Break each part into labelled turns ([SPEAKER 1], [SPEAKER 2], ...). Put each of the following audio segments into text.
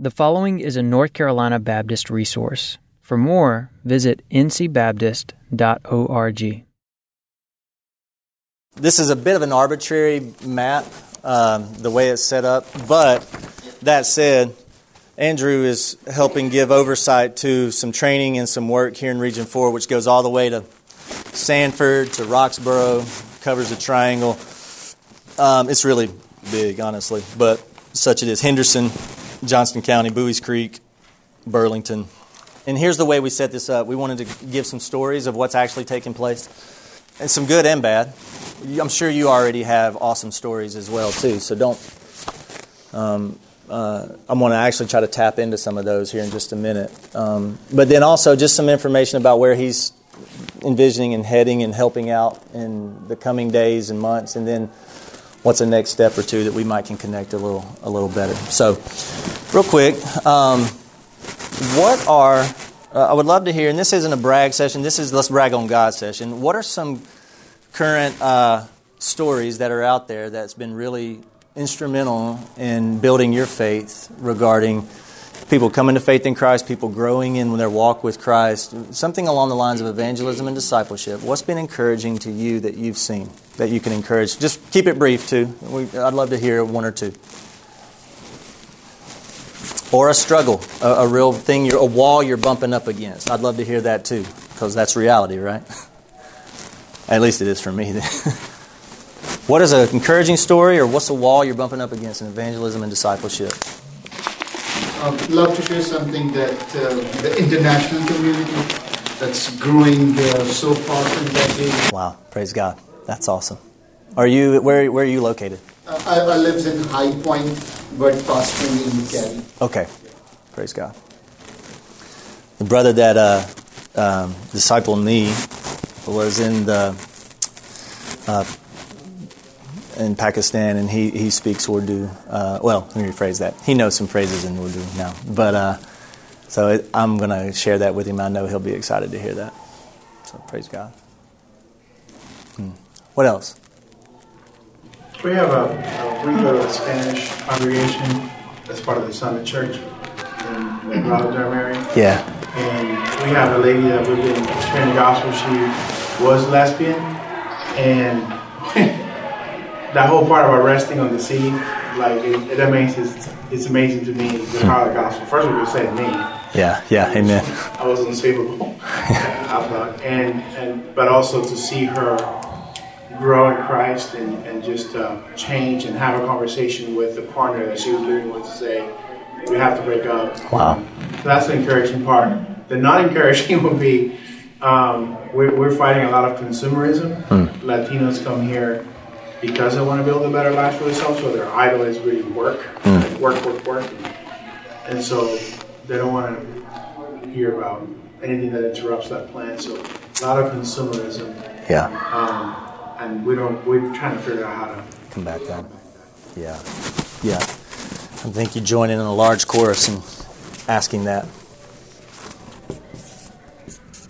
[SPEAKER 1] The following is a North Carolina Baptist resource. For more, visit ncbaptist.org.
[SPEAKER 2] This is a bit of an arbitrary map, um, the way it's set up, but that said, Andrew is helping give oversight to some training and some work here in Region 4, which goes all the way to Sanford to Roxborough, covers a triangle. Um, it's really big, honestly, but such it is. Henderson, Johnston County, Buies Creek, Burlington. And here's the way we set this up. We wanted to give some stories of what's actually taking place, and some good and bad. I'm sure you already have awesome stories as well too. So don't. Um, uh, I'm going to actually try to tap into some of those here in just a minute. Um, but then also just some information about where he's envisioning and heading and helping out in the coming days and months, and then what's the next step or two that we might can connect a little a little better. So, real quick, um, what are uh, I would love to hear, and this isn't a brag session. This is let's brag on God session. What are some current uh, stories that are out there that's been really instrumental in building your faith regarding people coming to faith in Christ, people growing in their walk with Christ, something along the lines of evangelism and discipleship. What's been encouraging to you that you've seen that you can encourage? Just keep it brief, too. We, I'd love to hear one or two. Or a struggle, a, a real thing, a wall you're bumping up against. I'd love to hear that too, because that's reality, right? At least it is for me. what is an encouraging story, or what's a wall you're bumping up against in evangelism and discipleship?
[SPEAKER 3] I'd love to share something that uh, the international community that's growing uh, so fast and that
[SPEAKER 2] Wow, praise God. That's awesome. Are you where where are you located?
[SPEAKER 3] Uh, I, I live in High Point, but pastoring in Cary.
[SPEAKER 2] Okay, praise God. The brother that uh, um, discipled me was in the uh, in Pakistan, and he, he speaks Urdu. Uh, well, let me rephrase that. He knows some phrases in Urdu now, but uh, so it, I'm going to share that with him. I know he'll be excited to hear that. So praise God. Hmm. What else?
[SPEAKER 4] We have a, a we go to a Spanish congregation that's part of the Summit Church in Raleigh Durham area.
[SPEAKER 2] Yeah.
[SPEAKER 4] And we have a lady that we've been sharing the gospel. She was lesbian, and that whole part about resting on the sea, like it, it amazes. It's, amazing to me the power of the gospel. First of all, it saved me.
[SPEAKER 2] Yeah. Yeah. Amen.
[SPEAKER 4] I was unsavable. I thought, and and but also to see her grow in Christ and, and just uh, change and have a conversation with the partner that she was living with to say, we have to break up.
[SPEAKER 2] Wow.
[SPEAKER 4] So that's the encouraging part. The not encouraging would be um, we're, we're fighting a lot of consumerism.
[SPEAKER 2] Mm.
[SPEAKER 4] Latinos come here because they want to build a better life for themselves, so their idol is really work,
[SPEAKER 2] Mm.
[SPEAKER 4] like work, work, work. And so they don't want to hear about anything that interrupts that plan. So a lot of consumerism.
[SPEAKER 2] Yeah.
[SPEAKER 4] Um, and we don't, we're trying to figure out how to
[SPEAKER 2] Combat that. Yeah. Yeah. I think you join in a large chorus and asking that.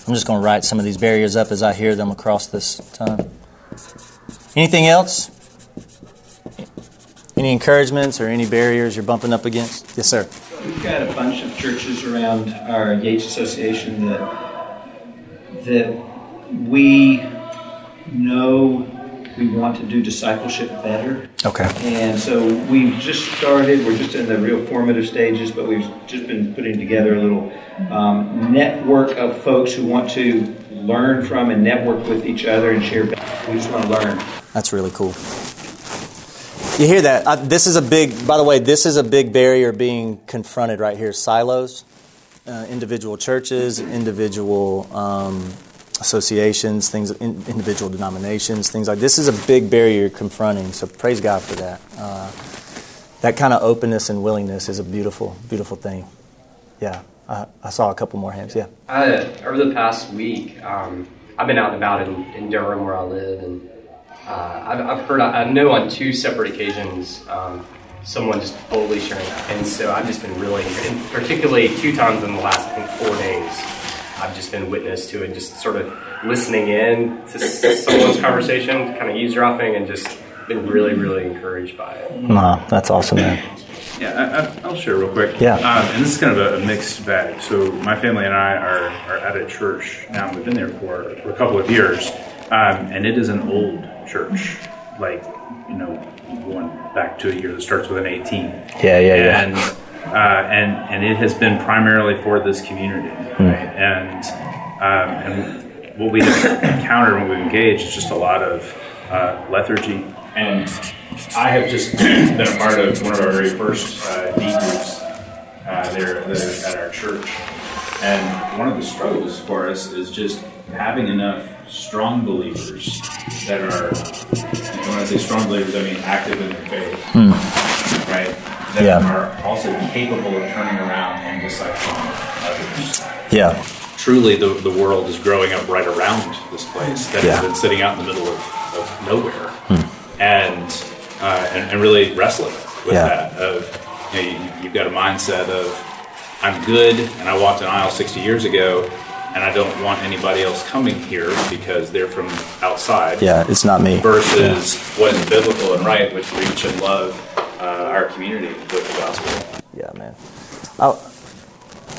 [SPEAKER 2] I'm just going to write some of these barriers up as I hear them across this time. Anything else? Any encouragements or any barriers you're bumping up against? Yes, sir.
[SPEAKER 5] We've got a bunch of churches around our Yates Association that that we know we want to do discipleship better.
[SPEAKER 2] Okay.
[SPEAKER 5] And so we've just started, we're just in the real formative stages, but we've just been putting together a little um, network of folks who want to learn from and network with each other and share. We just want to learn.
[SPEAKER 2] That's really cool. You hear that? Uh, this is a big, by the way, this is a big barrier being confronted right here silos, uh, individual churches, individual um, associations, things, in, individual denominations, things like this is a big barrier confronting. So praise God for that. Uh, that kind of openness and willingness is a beautiful, beautiful thing. Yeah, I, I saw a couple more hands. Yeah.
[SPEAKER 6] Uh, over the past week, um, I've been out and about in, in Durham where I live, and uh, I've, I've heard, I know on two separate occasions, um, someone just boldly sharing that. And so I've just been really, particularly two times in the last I think, four days, I've just been witness to it, just sort of listening in to someone's conversation, kind of eavesdropping, and just been really, really encouraged by it.
[SPEAKER 2] Wow, that's awesome, man.
[SPEAKER 7] Yeah, I, I, will share real quick.
[SPEAKER 2] Yeah.
[SPEAKER 7] Um, and this is kind of a, a, mixed bag. So my family and I are, are at a church now. We've been there for, for a couple of years, um, and it is an old church. Like you know, going back to a year that starts with an 18.
[SPEAKER 2] Yeah, yeah,
[SPEAKER 7] and, yeah. Uh, and and it has been primarily for this community, hmm. right? And um, and what we have encountered when we've engaged is just a lot of uh, lethargy and I have just been a part of one of our very first uh, D groups uh, there, there at our church. And one of the struggles for us is just having enough strong believers that are, when I say strong believers, I mean active in their faith, hmm. right? That yeah. are also capable of turning around and discipling others.
[SPEAKER 2] Yeah.
[SPEAKER 7] Truly, the, the world is growing up right around this place that yeah. has been sitting out in the middle of, of nowhere. Hmm. And uh, and, and, really wrestling with yeah. that. Of you know, you, you've got a mindset of I'm good, and I walked an aisle 60 years ago, and I don't want anybody else coming here because they're from outside.
[SPEAKER 2] Yeah, it's not me.
[SPEAKER 7] Versus yeah. what is biblical and right, which reach and love uh, our community with the gospel.
[SPEAKER 2] Yeah, man. I'll,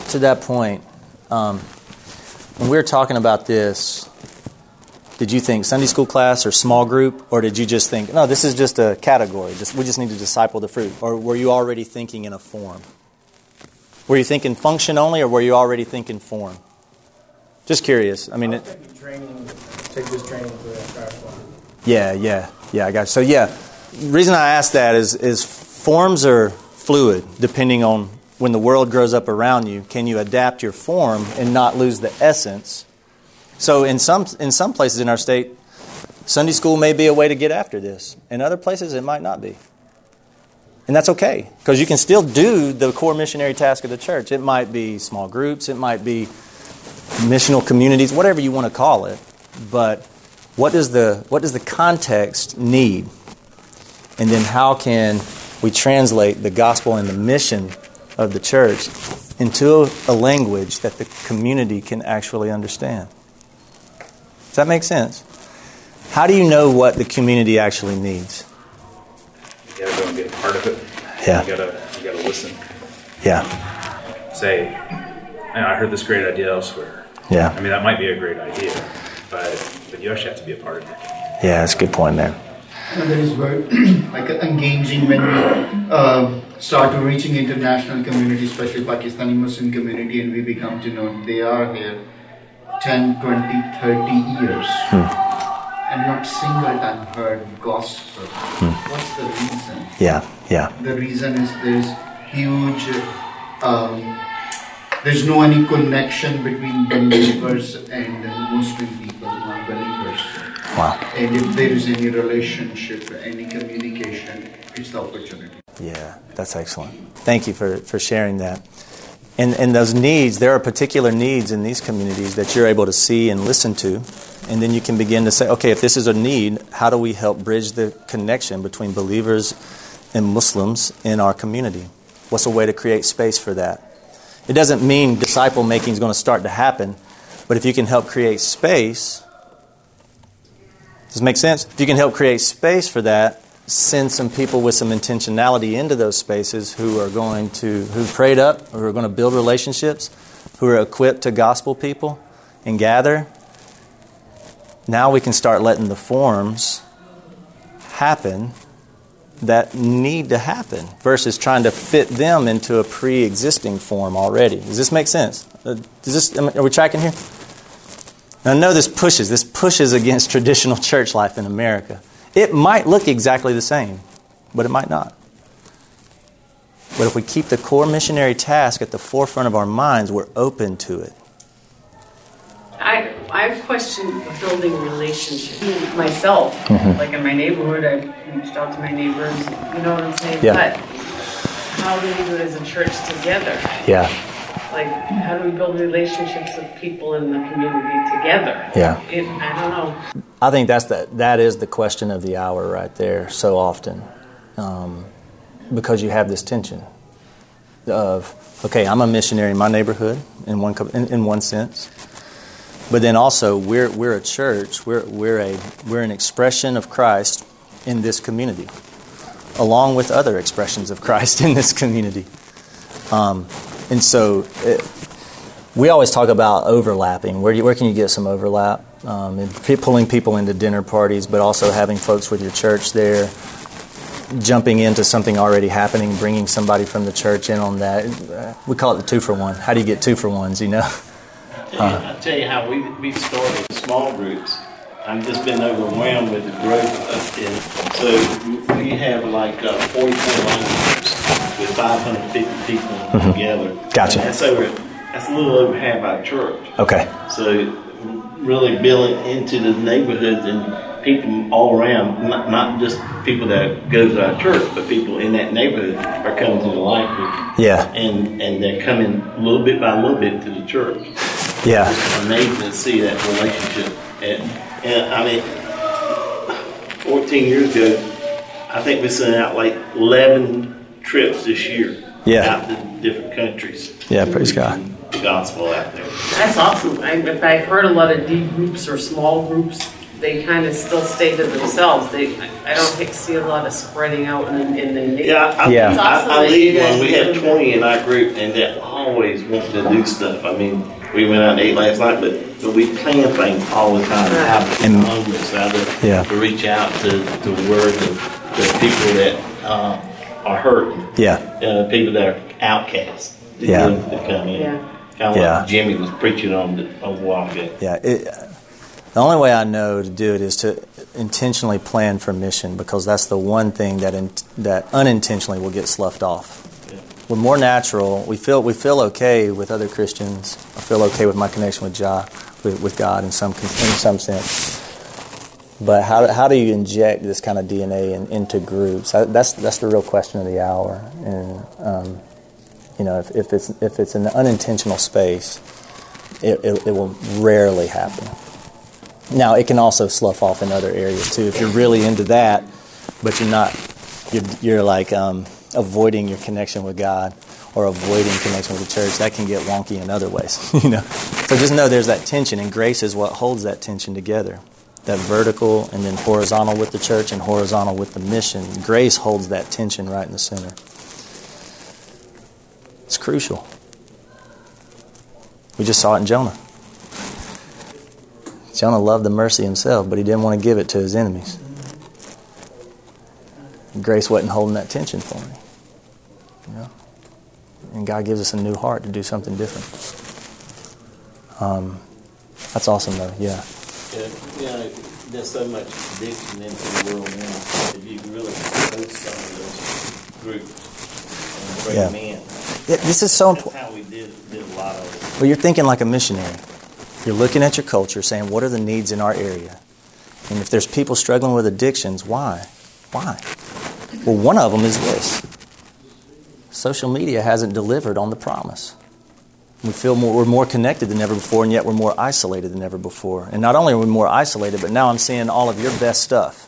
[SPEAKER 2] to that point, um, when we were talking about this, did you think Sunday school class or small group, or did you just think, no, this is just a category? Just, we just need to disciple the fruit. Or were you already thinking in a form? Were you thinking function only, or were you already thinking form? Just curious. I mean, it,
[SPEAKER 4] training, take this training for that
[SPEAKER 2] Yeah, yeah, yeah. I got you. So yeah, reason I ask that is is forms are fluid depending on when the world grows up around you. Can you adapt your form and not lose the essence? So in some in some places in our state, Sunday school may be a way to get after this. In other places, it might not be. And that's okay, because you can still do the core missionary task of the church. It might be small groups, it might be missional communities, whatever you want to call it. But what does the, what does the context need? And then how can we translate the gospel and the mission of the church into a language that the community can actually understand? Does that make sense? How do you know what the community actually needs?
[SPEAKER 7] You gotta go and be a part of it.
[SPEAKER 2] Yeah.
[SPEAKER 7] You gotta you gotta listen.
[SPEAKER 2] Yeah.
[SPEAKER 7] Say, I heard this great idea elsewhere.
[SPEAKER 2] Yeah.
[SPEAKER 7] I mean that might be a great idea, but but you actually have to be a part of it.
[SPEAKER 2] Yeah, that's a good point, man.
[SPEAKER 3] And there is very like engaging when we uh, start reaching international community, especially Pakistani Muslim community, and we become to know they are here 10, 20, 30 years hmm. and not single time heard gospel. Hmm. What's the reason?
[SPEAKER 2] Yeah, yeah.
[SPEAKER 3] The reason is there's huge, um, there's no any connection between believers and Muslim people, non-believers.
[SPEAKER 2] Wow.
[SPEAKER 3] And if there is any relationship, any communication, it's the opportunity.
[SPEAKER 2] Yeah, that's excellent. Thank you for, for sharing that. And, and those needs, there are particular needs in these communities that you're able to see and listen to. And then you can begin to say, okay, if this is a need, how do we help bridge the connection between believers and Muslims in our community? What's a way to create space for that? It doesn't mean disciple making is going to start to happen, but if you can help create space, does it make sense? If you can help create space for that, send some people with some intentionality into those spaces who are going to who prayed up who are going to build relationships who are equipped to gospel people and gather now we can start letting the forms happen that need to happen versus trying to fit them into a pre-existing form already does this make sense uh, does this are we tracking here now, know this pushes this pushes against traditional church life in america it might look exactly the same, but it might not. But if we keep the core missionary task at the forefront of our minds, we're open to it.
[SPEAKER 8] I, I've questioned building relationships myself. Mm-hmm. Like in my neighborhood, I've reached out to my neighbors. You know what I'm saying?
[SPEAKER 2] Yeah.
[SPEAKER 8] But how do we do it as a church together?
[SPEAKER 2] Yeah.
[SPEAKER 8] Like, how do we build relationships with people in the community together?
[SPEAKER 2] Yeah.
[SPEAKER 8] It, I don't know.
[SPEAKER 2] I think that's the, that is the question of the hour right there so often. Um, because you have this tension of, okay, I'm a missionary in my neighborhood in one, in, in one sense. But then also, we're, we're a church, we're, we're, a, we're an expression of Christ in this community. along with other expressions of Christ in this community. Um, and so it, we always talk about overlapping. Where, you, where can you get some overlap? Um, and pulling people into dinner parties, but also having folks with your church there, jumping into something already happening, bringing somebody from the church in on that. We call it the two for one. How do you get two for ones, you know?
[SPEAKER 9] Tell you- I'll tell you how we, we started small groups. I've just been overwhelmed with the growth of it. So we have like uh, 44 life groups with 550 people together.
[SPEAKER 2] Gotcha.
[SPEAKER 9] And that's over, that's a little over half our church.
[SPEAKER 2] Okay.
[SPEAKER 9] So really building into the neighborhoods and people all around, not, not just people that go to our church, but people in that neighborhood are coming to the life group.
[SPEAKER 2] Yeah.
[SPEAKER 9] And, and they're coming little bit by little bit to the church.
[SPEAKER 2] Yeah.
[SPEAKER 9] It's amazing to see that relationship. And, and I mean, 14 years ago, I think we sent out like 11 trips this year.
[SPEAKER 2] Yeah.
[SPEAKER 9] Out to different countries.
[SPEAKER 2] Yeah, praise God.
[SPEAKER 9] The gospel out there.
[SPEAKER 8] That's awesome. I, if I've heard a lot of D groups or small groups, they kind of still stay to themselves. They, I I don't think, see a lot of spreading out in, in the.
[SPEAKER 9] Yeah, I,
[SPEAKER 2] Yeah.
[SPEAKER 8] It's
[SPEAKER 9] I,
[SPEAKER 8] awesome
[SPEAKER 9] I
[SPEAKER 8] that
[SPEAKER 9] lead one. We
[SPEAKER 8] do
[SPEAKER 9] had 20 in our group, and they always want to do stuff. I mean, we went out and ate last night, but, but we plan things all the time. How to
[SPEAKER 2] And-
[SPEAKER 9] homeless, how to,
[SPEAKER 2] Yeah.
[SPEAKER 9] to reach out to, to word the, the people that uh, are hurting,
[SPEAKER 2] Yeah.
[SPEAKER 9] uh, people that are outcasts. To
[SPEAKER 2] Yeah.
[SPEAKER 9] get them to come in.
[SPEAKER 8] Yeah.
[SPEAKER 9] Kind of
[SPEAKER 2] Yeah.
[SPEAKER 9] like Jimmy was preaching on the, a while ago.
[SPEAKER 2] Yeah, it, the only way I know to do it is to intentionally plan for mission because that's the one thing that in, that unintentionally will get sloughed off. We're more natural. We feel we feel okay with other Christians. I feel okay with my connection with Jah, with, with God in some in some sense. But how, how do you inject this kind of DNA in, into groups? That- That's that's the real question of the hour. And um, you know, if, if it's if it's an unintentional space, it, it, it will rarely happen. Now, it can also slough off in other areas too. If you're really into that, but you're not, you're, you're like um, avoiding your connection with God or avoiding connection with the church, that can get wonky in other ways, you know. So just know there's that tension, and grace is what holds that tension together. That vertical and then horizontal with the church and horizontal with the mission. Grace holds that tension right in the center. It's crucial. We just saw it in Jonah. Jonah loved the mercy himself, but he didn't want to give it to his enemies. Grace wasn't holding that tension for me. You know? And God gives us a new heart to do something different. Um, that's awesome, though. Yeah.
[SPEAKER 9] Yeah, you know, there's so much addiction into the world now. If you can really host some of those groups and bring
[SPEAKER 2] Yeah.
[SPEAKER 9] them in.
[SPEAKER 2] Yeah, This is so important.
[SPEAKER 9] how we did, did a lot of it.
[SPEAKER 2] Well, you're thinking like a missionary. You're looking at your culture, saying, what are the needs in our area? And if there's people struggling with addictions, why? Why? Well, one of them is this social media hasn't delivered on the promise. We feel more, we're more connected than ever before, and yet we're more isolated than ever before. And not only are we more isolated, but now I'm seeing all of your best stuff.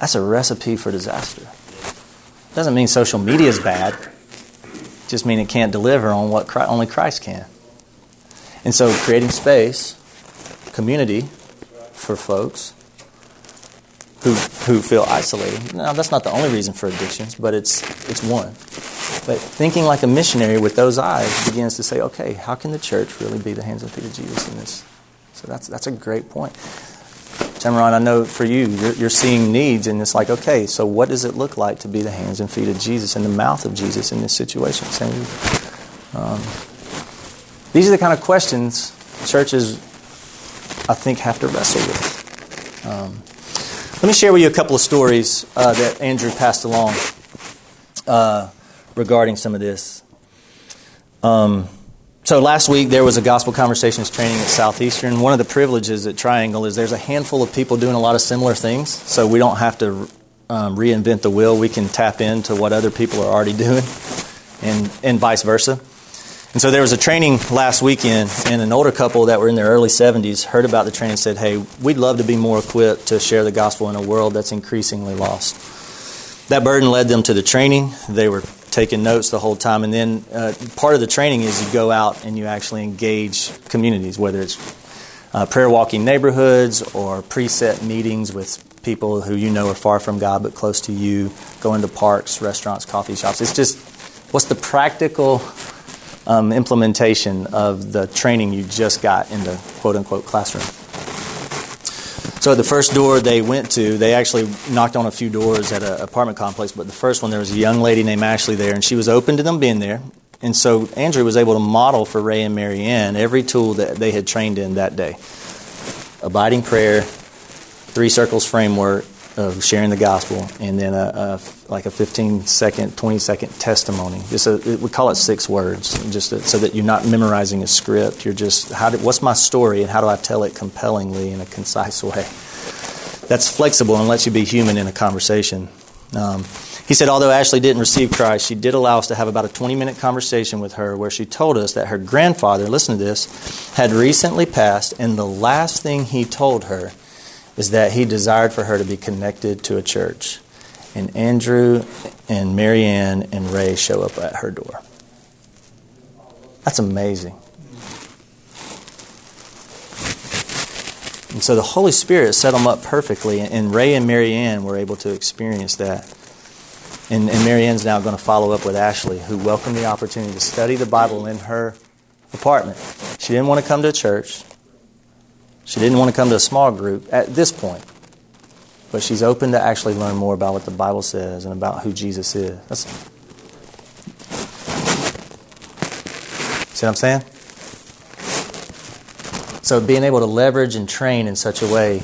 [SPEAKER 2] That's a recipe for disaster. Doesn't mean social media is bad just mean it can't deliver on what Christ, only Christ can. And so, creating space, community for folks who who feel isolated. Now, that's not the only reason for addictions, but it's it's one. But thinking like a missionary with those eyes begins to say, okay, how can the church really be the hands and feet of Jesus in this? So that's that's a great point. Tamron, I know for you, you're, you're seeing needs, and it's like, okay, so what does it look like to be the hands and feet of Jesus and the mouth of Jesus in this situation? Same. Um, these are the kind of questions churches, I think, have to wrestle with. Um, let me share with you a couple of stories uh, that Andrew passed along uh, regarding some of this. Um, so last week there was a gospel conversations training at Southeastern. One of the privileges at Triangle is there's a handful of people doing a lot of similar things, so we don't have to um, reinvent the wheel. We can tap into what other people are already doing, and and vice versa. And so there was a training last weekend, and an older couple that were in their early 70s heard about the training and said, "Hey, we'd love to be more equipped to share the gospel in a world that's increasingly lost." That burden led them to the training. They were taking notes the whole time. And then uh, part of the training is you go out and you actually engage communities, whether it's uh, prayer walking neighborhoods or preset meetings with people who you know are far from God but close to you, going to parks, restaurants, coffee shops. It's just what's the practical um, implementation of the training you just got in the quote unquote classroom. So the first door they went to, they actually knocked on a few doors at an apartment complex, but the first one there was a young lady named Ashley there, and she was open to them being there. And so Andrew was able to model for Ray and Mary Ann every tool that they had trained in that day. Abiding prayer, three circles framework, of sharing the gospel, and then a, a, like a 15 second, 20 second testimony. Just a, we call it six words, just so that you're not memorizing a script. You're just how do, what's my story and how do I tell it compellingly in a concise way. That's flexible and lets you be human in a conversation. Um, he said, although Ashley didn't receive Christ, she did allow us to have about a 20 minute conversation with her where she told us that her grandfather, listen to this, had recently passed, and the last thing he told her is that he desired for her to be connected to a church. And Andrew and Marianne and Ray show up at her door. That's amazing. And so the Holy Spirit set them up perfectly, and Ray and Marianne were able to experience that. And, and Marianne's now going to follow up with Ashley, who welcomed the opportunity to study the Bible in her apartment. She didn't want to come to church. She didn't want to come to a small group at this point, but she's open to actually learn more about what the Bible says and about who Jesus is. That's, see what I'm saying? So being able to leverage and train in such a way,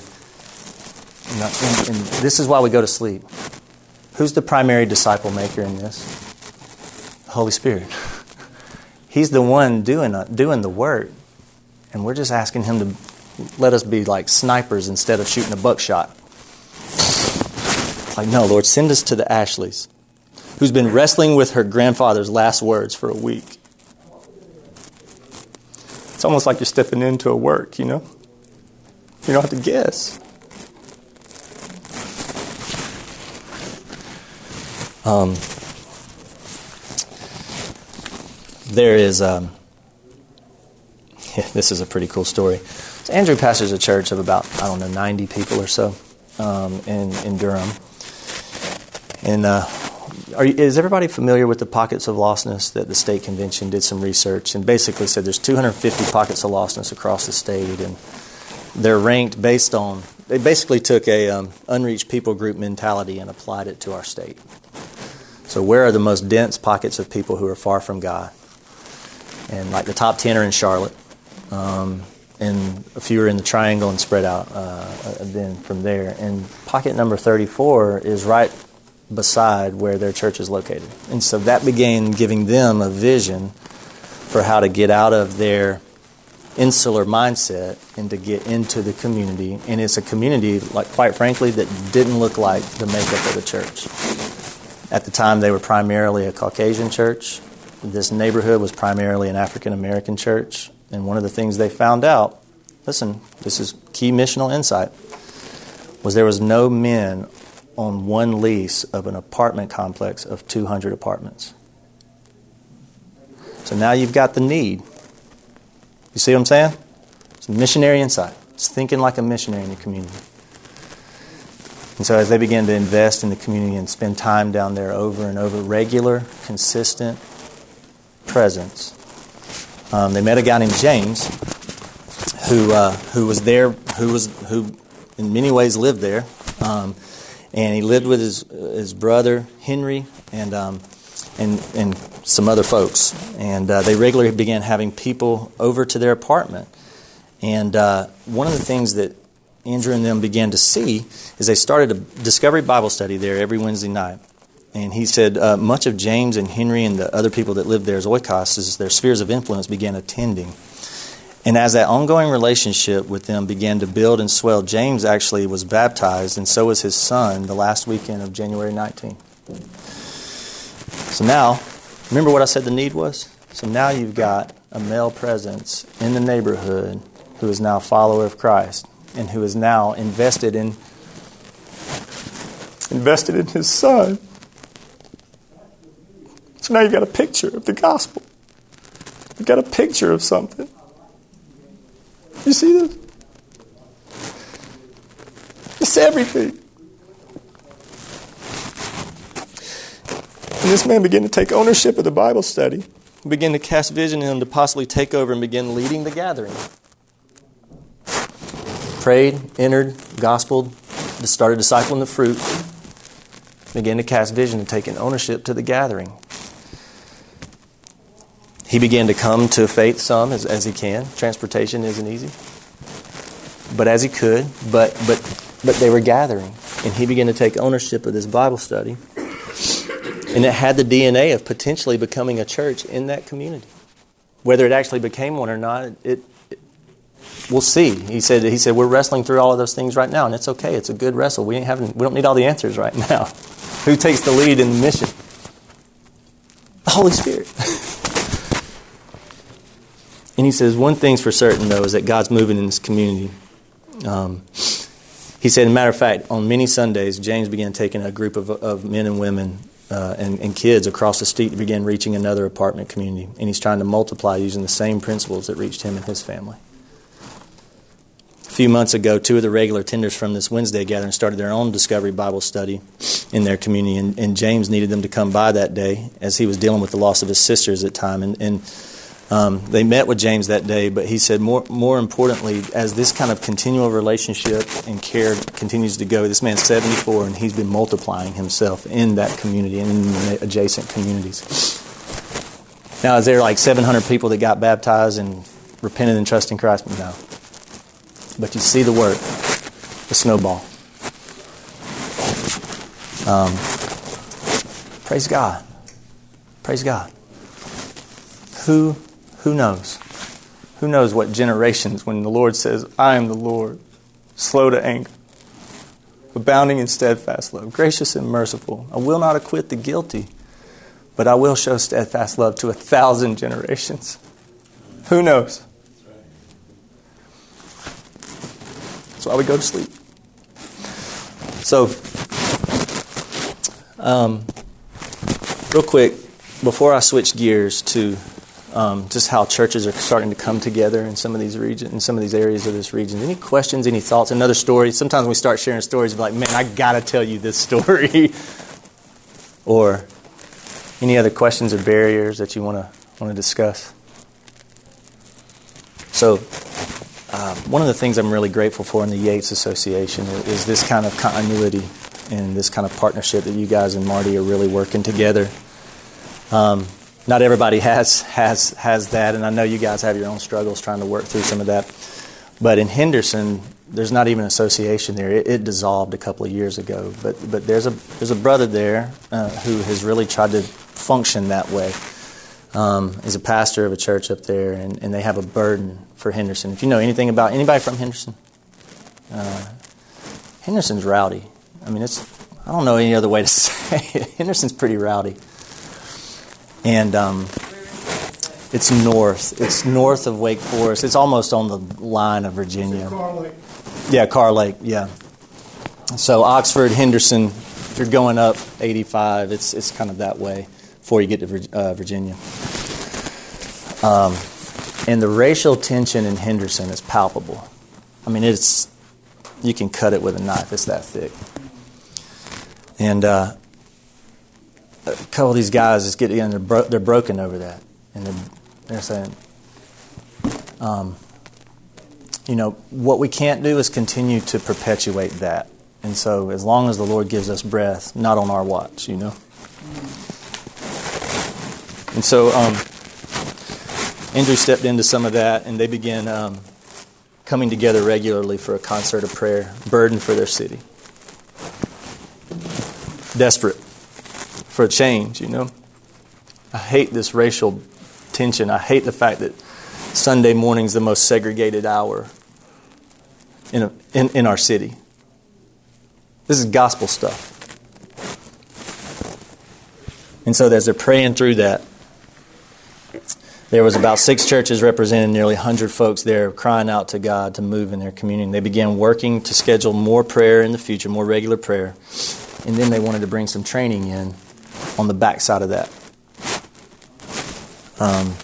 [SPEAKER 2] and, and this is why we go to sleep. Who's the primary disciple maker in this? The Holy Spirit. He's the one doing, doing the work, and we're just asking Him to let us be like snipers instead of shooting a buckshot. Like, no, Lord, send us to the Ashleys, who's been wrestling with her grandfather's last words for a week. It's almost like you're stepping into a work, you know? You don't have to guess. Um, there is, um, yeah, this is a pretty cool story. So Andrew pastors a church of about, I don't know, 90 people or so um, in, in Durham. And uh, you, is everybody familiar with the pockets of lostness that the state convention did some research and basically said there's 250 pockets of lostness across the state and they're ranked based on they basically took a um, unreached people group mentality and applied it to our state. So where are the most dense pockets of people who are far from God? And like the top 10 are in Charlotte. Um, and a few are in the triangle and spread out uh, then from there. And pocket number 34 is right beside where their church is located. And so that began giving them a vision for how to get out of their insular mindset and to get into the community. And it's a community, like quite frankly, that didn't look like the makeup of the church. At the time, they were primarily a Caucasian church. This neighborhood was primarily an African American church. And one of the things they found out, listen, this is key missional insight, was there was no men on one lease of an apartment complex of 200 apartments. So now you've got the need. You see what I'm saying? It's missionary insight. It's thinking like a missionary in your community. And so as they began to invest in the community and spend time down there over and over, regular, consistent presence, um, they met a guy named James, who uh, who was there, who was who in many ways lived there, um, and he lived with his his brother Henry and um, and and some other folks, and uh, they regularly began having people over to their apartment. And uh, one of the things that Andrew and them began to see is they started a discovery Bible study there every Wednesday night. And he said uh, much of James and Henry and the other people that lived there as oikos, their spheres of influence began attending. And as that ongoing relationship with them began to build and swell, James actually was baptized, and so was his son the last weekend of January 19. So now, remember what I said the need was? So now you've got a male presence in the neighborhood who is now a follower of Christ and who is now invested in invested in his son. So now you've got a picture of the gospel. You've got a picture of something. You see this? It's everything. And this man began to take ownership of the Bible study, began to cast vision in him to possibly take over and begin leading the gathering. Prayed, entered, gospeled, started discipling the fruit, began to cast vision and taking ownership to the gathering, he began to come to faith some as, as he can. Transportation isn't easy. But as he could, but but but they were gathering. And he began to take ownership of this Bible study. And it had the DNA of potentially becoming a church in that community. Whether it actually became one or not, it, it, we'll see. He said, he said, we're wrestling through all of those things right now, and it's okay. It's a good wrestle. We, ain't having, we don't need all the answers right now. Who takes the lead in the mission? The Holy Spirit. and he says, one thing's for certain, though, is that God's moving in this community. Um, he said, as a matter of fact, on many Sundays, James began taking a group of, of men and women uh, and, and, kids across the street began reaching another apartment community. And he's trying to multiply using the same principles that reached him and his family. A few months ago, two of the regular tenders from this Wednesday gathering started their own Discovery Bible study in their community. And, and James needed them to come by that day as he was dealing with the loss of his sisters at the time. And, and um, they met with James that day, but he said more, more importantly, as this kind of continual relationship and care continues to go, this man's 74 and he's been multiplying himself in that community and in the adjacent communities. Now, is there like 700 people that got baptized and repented and trusted in Christ? No. But you see the work, the snowball. Um, praise God. Praise God. Who who knows? Who knows what generations when the Lord says, I am the Lord, slow to anger, abounding in steadfast love, gracious and merciful. I will not acquit the guilty, but I will show steadfast love to a thousand generations. Who knows? That's why we go to sleep. So, um, real quick, before I switch gears to um, just how churches are starting to come together in some of these regions, in some of these areas of this region. Any questions? Any thoughts? Another story. Sometimes we start sharing stories, we're like, "Man, I gotta tell you this story." or any other questions or barriers that you want to discuss? So, um, one of the things I'm really grateful for in the Yates Association is, is this kind of continuity and this kind of partnership that you guys and Marty are really working together. Um, not everybody has has has that, and I know you guys have your own struggles trying to work through some of that. But in Henderson, there's not even an association there. It, it dissolved a couple of years ago. But but there's a there's a brother there uh, who has really tried to function that way. Um, he's a pastor of a church up there, and, and they have a burden for Henderson. If you know anything about anybody from Henderson, uh, Henderson's rowdy. I mean, it's I don't know any other way to say it. Henderson's pretty rowdy and um, it's north. It's north of Wake Forest. It's almost on the line of Virginia.
[SPEAKER 4] Kerr Lake.
[SPEAKER 2] Yeah, Kerr Lake. Yeah. So Oxford, Henderson. If you're going up 85, it's it's kind of that way before you get to uh, Virginia. Um, and the racial tension in Henderson is palpable. I mean, it's you can cut it with a knife. It's that thick. And uh, a couple of these guys just get in, they're, bro- they're broken over that. And they're, they're saying, um, you know, what we can't do is continue to perpetuate that. And so, as long as the Lord gives us breath, not on our watch, you know. And so, um, Andrew stepped into some of that, and they began um, coming together regularly for a concert of prayer, burdened for their city, desperate for a change, you know. I hate this racial tension. I hate the fact that Sunday morning is the most segregated hour in, a, in, in our city. This is gospel stuff. And so, as they're praying through that, there was about six churches representing nearly 100 folks there crying out to God to move in their community. They began working to schedule more prayer in the future, more regular prayer. And then they wanted to bring some training in on the backside of that. Um,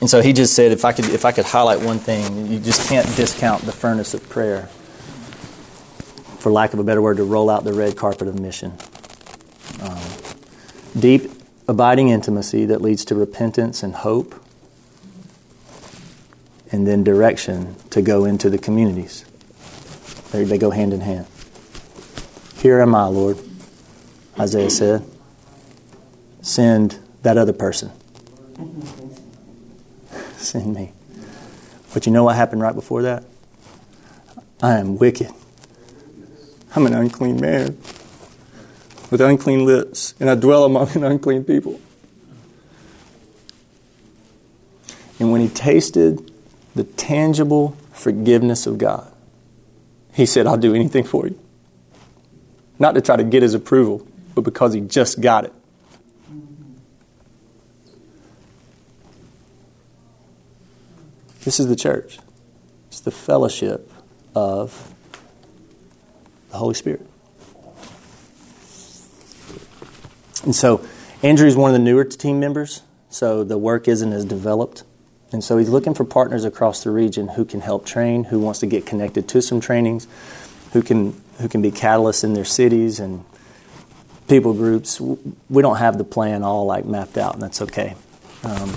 [SPEAKER 2] and so he just said, if I could, if I could highlight one thing, you just can't discount the furnace of prayer. For lack of a better word, to roll out the red carpet of mission. Um, Deep, abiding intimacy that leads to repentance and hope, and then direction to go into the communities. They, they go hand in hand. Here am I, Lord, Isaiah said. Send that other person. Send me. But you know what happened right before that? I am wicked. I'm an unclean man with unclean lips, and I dwell among an unclean people. And when he tasted the tangible forgiveness of God, he said, I'll do anything for you. Not to try to get his approval, but because he just got it. This is the church. It's the fellowship of the Holy Spirit. And so Andrew is one of the newer team members, so the work isn't as developed. And so he's looking for partners across the region who can help train, who wants to get connected to some trainings, who can who can be catalysts in their cities and people groups. We don't have the plan all like mapped out, and that's okay. Um,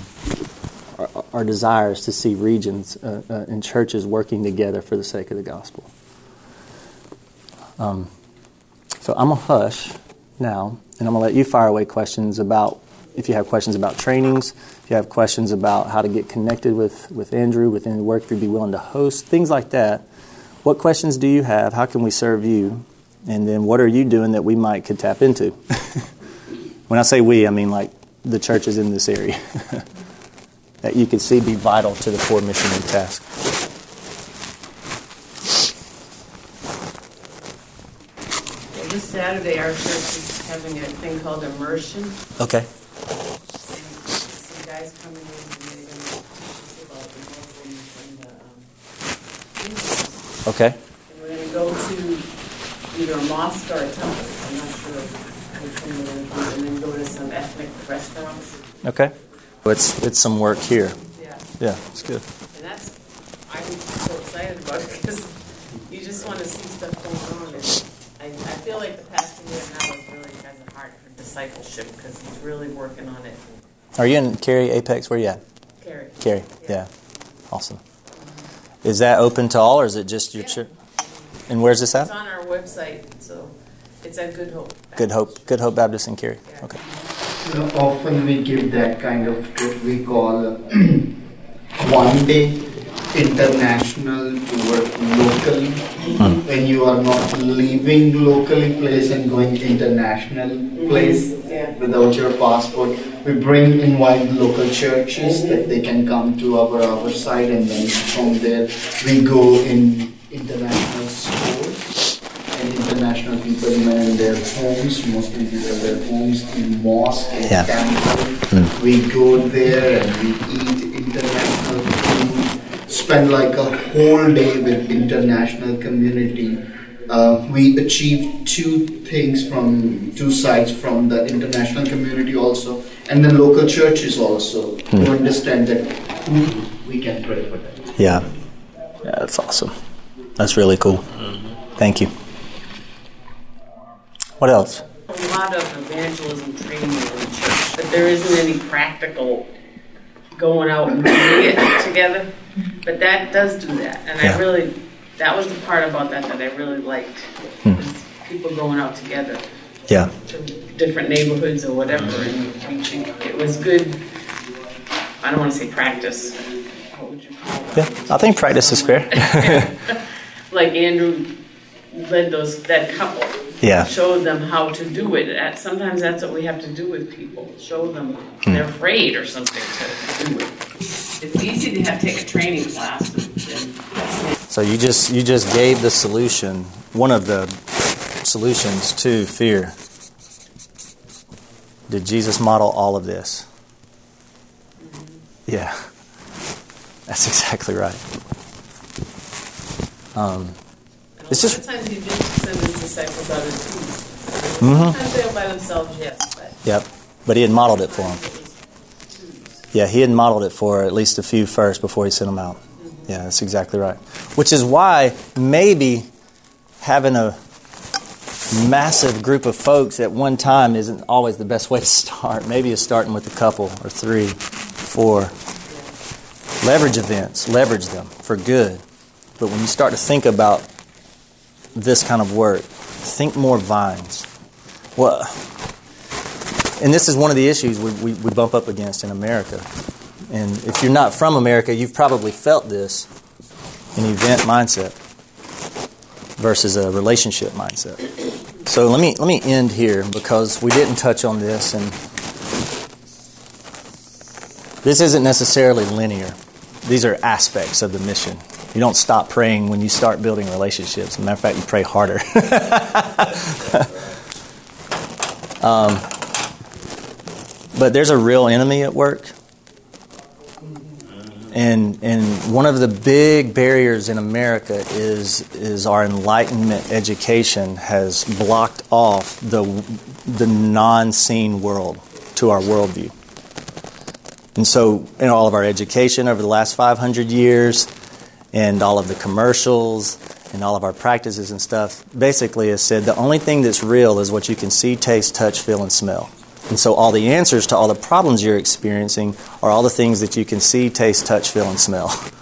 [SPEAKER 2] our, our, desire is to see regions uh, uh, and churches working together for the sake of the gospel. Um, so I'm gonna hush now, and I'm gonna let you fire away questions about if you have questions about trainings, if you have questions about how to get connected with, with Andrew, within the work if you'd be willing to host, things like that. What questions do you have? How can we serve you? And then what are you doing that we might could tap into? when I say we, I mean like the churches in this area that you could see be vital to the core mission and task.
[SPEAKER 8] This Saturday, our church is having a thing called immersion.
[SPEAKER 2] Okay.
[SPEAKER 8] Some guys coming in and they're going to teach us about the and the um,
[SPEAKER 2] Okay.
[SPEAKER 8] And we're going to go to either a mosque or a temple. I'm not sure which one we're going to do. And then go to some ethnic restaurants.
[SPEAKER 2] Okay. It's it's some work here.
[SPEAKER 8] Yeah.
[SPEAKER 2] Yeah, it's good.
[SPEAKER 8] And that's, I'm so excited about it because you just want to see stuff going on. And I, I feel like the pastor here now is really has a heart for discipleship because he's really working on it.
[SPEAKER 2] Are you in Cary Apex? Where you at?
[SPEAKER 8] Cary.
[SPEAKER 2] Cary. Yeah. Awesome. Is that open to all, or is it just your
[SPEAKER 8] Yeah.
[SPEAKER 2] church? And where's this at?
[SPEAKER 8] It's on our website, so it's at Good Hope.
[SPEAKER 2] Good Hope. Good Hope Baptist in Cary.
[SPEAKER 8] Yeah.
[SPEAKER 2] Okay.
[SPEAKER 3] You know, often we give that kind of what we call one day international to work locally. Hmm. When you are not leaving locally place and going international mm-hmm. place
[SPEAKER 8] Yeah.
[SPEAKER 3] without your passport, we bring invite local churches that mm-hmm. they can come to our our side and then from there we go in international schools and international people in their homes, mostly these are their homes in mosque and
[SPEAKER 2] Yeah.
[SPEAKER 3] temple. We go there and we eat international food, spend like a whole day with international community. Uh, we achieve two things from two sides from the international community also and the local churches also to understand that we can pray for them.
[SPEAKER 2] Yeah. Yeah, that's awesome. That's really cool. Thank you. What else?
[SPEAKER 8] A lot of evangelism training in the church, but there isn't any practical going out and doing it together. But that does do that, and
[SPEAKER 2] Yeah.
[SPEAKER 8] I really, that was the part about that that I really liked. Hmm. was People going out together.
[SPEAKER 2] Yeah.
[SPEAKER 8] to different neighborhoods or whatever and preaching. It was good. I don't want to say practice. What would you call it?
[SPEAKER 2] Yeah. I think practice is fair.
[SPEAKER 8] Like Andrew led those that couple.
[SPEAKER 2] Yeah.
[SPEAKER 8] Showed them how to do it. Sometimes that's what we have to do with people. Show them hmm. they're afraid or something to do it. It's easy to have take a training class.
[SPEAKER 2] So you just you just gave the solution, one of the solutions to fear. Did Jesus model all of this? Mm-hmm. Yeah. That's exactly right. Um, It's just-
[SPEAKER 8] lot of times you just send his disciples out in twos.
[SPEAKER 2] Mhm.
[SPEAKER 8] Sometimes they're by themselves, yes, but
[SPEAKER 2] yep. But he had modeled it for them.
[SPEAKER 8] sometimes it was twos.
[SPEAKER 2] Yeah, he had modeled it for at least a few first before he sent them out. Yeah, that's exactly right. Which is why maybe having a massive group of folks at one time isn't always the best way to start. Maybe it's starting with a couple or three, four. Leverage events, leverage them for good. But when you start to think about this kind of work, think more vines. Well, and this is one of the issues we, we, we bump up against in America. And if you're not from America, you've probably felt this an event mindset versus a relationship mindset. So let me let me end here because we didn't touch on this and this isn't necessarily linear. These are aspects of the mission. You don't stop praying when you start building relationships. Matter of fact, you pray harder. um, but there's a real enemy at work. And, and one of the big barriers in America is, is our enlightenment education has blocked off the, the non seen world to our worldview. And so, in all of our education over the last 500 years, and all of the commercials, and all of our practices and stuff, basically has said the only thing that's real is what you can see, taste, touch, feel, and smell. And so all the answers to all the problems you're experiencing are all the things that you can see, taste, touch, feel, and smell.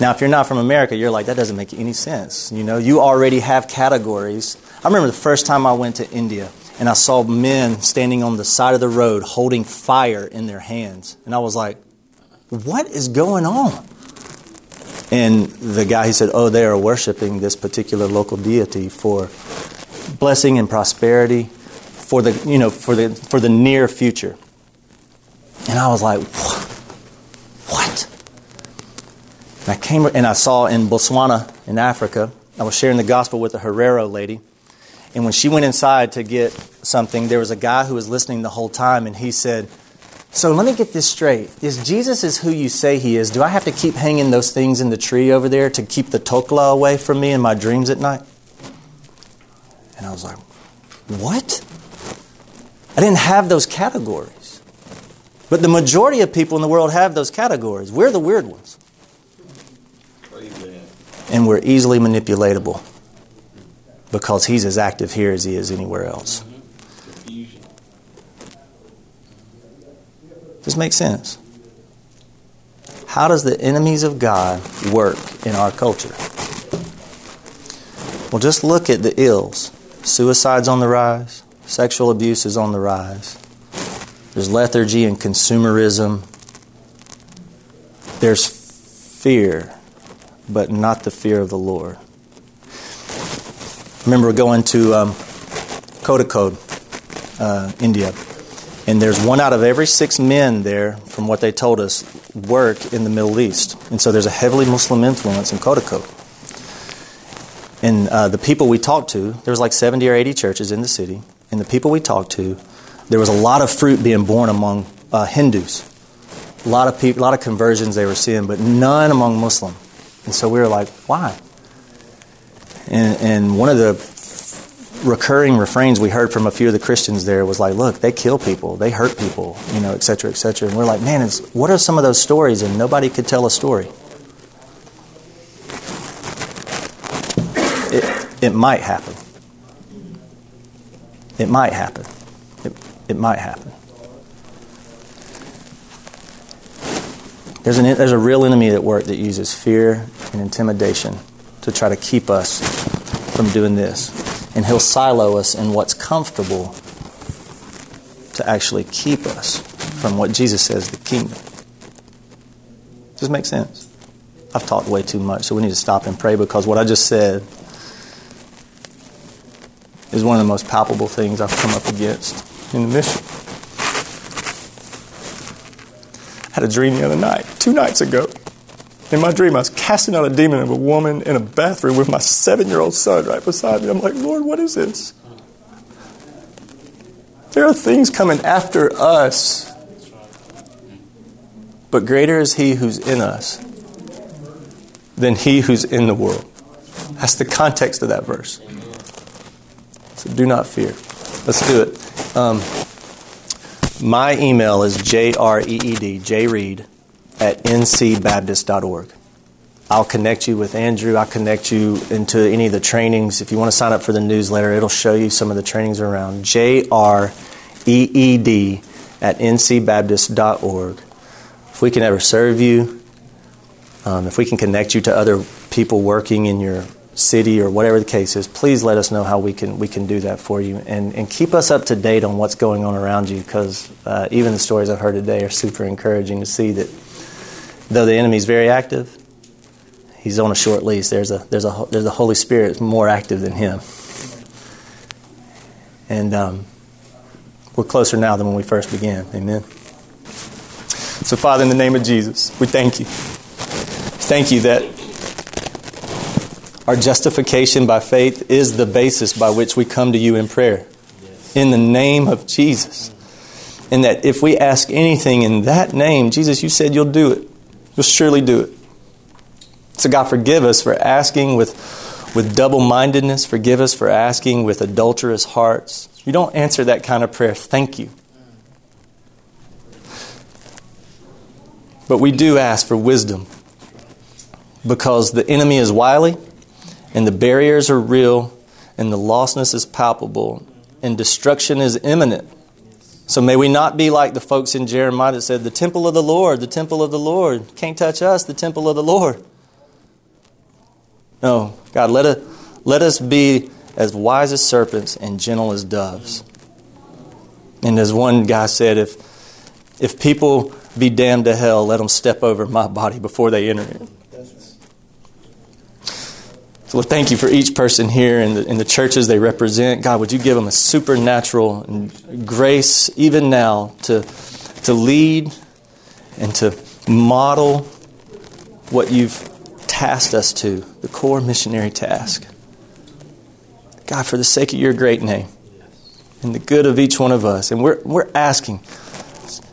[SPEAKER 2] Now, if you're not from America, you're like, that doesn't make any sense. You know, you already have categories. I remember the first time I went to India and I saw men standing on the side of the road holding fire in their hands. And I was like, what is going on? And the guy, he said, oh, they are worshiping this particular local deity for blessing and prosperity for the you know for the for the near future. And I was like, what? And I came and I saw in Botswana in Africa. I was sharing the gospel with a Herero lady, and when she went inside to get something, there was a guy who was listening the whole time, and he said. So let me get this straight. Is Jesus is who you say he is? Do I have to keep hanging those things in the tree over there to keep the tokla away from me in my dreams at night? And I was like, what? I didn't have those categories. But the majority of people in the world have those categories. We're the weird ones. And we're easily manipulatable because he's as active here as he is anywhere else. This makes sense. How does the enemies of God work in our culture? Well, just look at the ills. Suicide's on the rise, Sexual abuse is on the rise. There's lethargy and consumerism. There's fear, but not the fear of the Lord. Remember going to um, Kozhikode, uh, India, and there's one out of every six men there, from what they told us, work in the Middle East. And so there's a heavily Muslim influence in Kozhikode. And uh, the people we talked to, there was like 70 or 80 churches in the city, and the people we talked to, there was a lot of fruit being born among uh, Hindus. A lot of people, a lot of conversions they were seeing, but none among Muslim. And so we were like, why? And, and one of the recurring refrains we heard from a few of the Christians there was like, look, they kill people, they hurt people, you know, et cetera, et cetera. And we're like, man, what are some of those stories? And nobody could tell a story. It, it might happen. It might happen. It, it might happen. There's, an, there's a real enemy at work that uses fear and intimidation to try to keep us from doing this. And he'll silo us in what's comfortable to actually keep us from what Jesus says the kingdom. Does this make sense? I've talked way too much, so we need to stop and pray because what I just said is one of the most palpable things I've come up against in the mission. I had a dream the other night, two nights ago. In my dream, I was casting out a demon of a woman in a bathroom with my seven year old son right beside me. I'm like, Lord, what is this? There are things coming after us, but greater is He who's in us than He who's in the world. That's the context of that verse. So do not fear. Let's do it. Um, my email is J R E E D, J Reed, at ncbaptist.org. I'll connect you with Andrew. I'll connect you into any of the trainings. If you want to sign up for the newsletter, it'll show you some of the trainings around. J R E E D at ncbaptist.org. If we can ever serve you, um, if we can connect you to other people working in your city or whatever the case is, please let us know how we can we can do that for you and, and keep us up to date on what's going on around you because uh, even the stories I've heard today are super encouraging to see that though the enemy's very active, he's on a short leash. There's a there's a there's a Holy Spirit more active than him, and um, we're closer now than when we first began. Amen. So, Father, in the name of Jesus, we thank you. Thank you that our justification by faith is the basis by which we come to you in prayer. In the name of Jesus. And that if we ask anything in that name, Jesus, you said you'll do it. You'll surely do it. So, God, forgive us for asking with, with double mindedness. Forgive us for asking with adulterous hearts. You don't answer that kind of prayer. Thank you. But we do ask for wisdom because the enemy is wily and the barriers are real and the lostness is palpable and destruction is imminent. So may we not be like the folks in Jeremiah that said, The temple of the Lord, the temple of the Lord. Can't touch us, the temple of the Lord. No, God, let, let us be as wise as serpents and gentle as doves. And as one guy said, if, if people be damned to hell, let them step over my body before they enter it. So, Lord, thank you for each person here in the, in the churches they represent. God, would you give them a supernatural grace, even now, to, to lead and to model what you've tasked us to, the core missionary task. God, for the sake of your great name and the good of each one of us. And we're, we're asking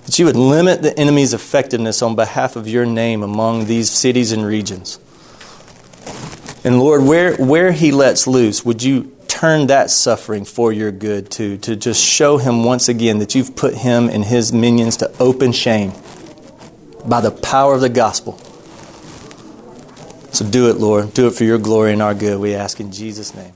[SPEAKER 2] that you would limit the enemy's effectiveness on behalf of your name among these cities and regions. And Lord, where, where he lets loose, would you turn that suffering for your good too, to just show him once again that you've put him and his minions to open shame by the power of the gospel. So do it, Lord. Do it for your glory and our good, we ask in Jesus' name.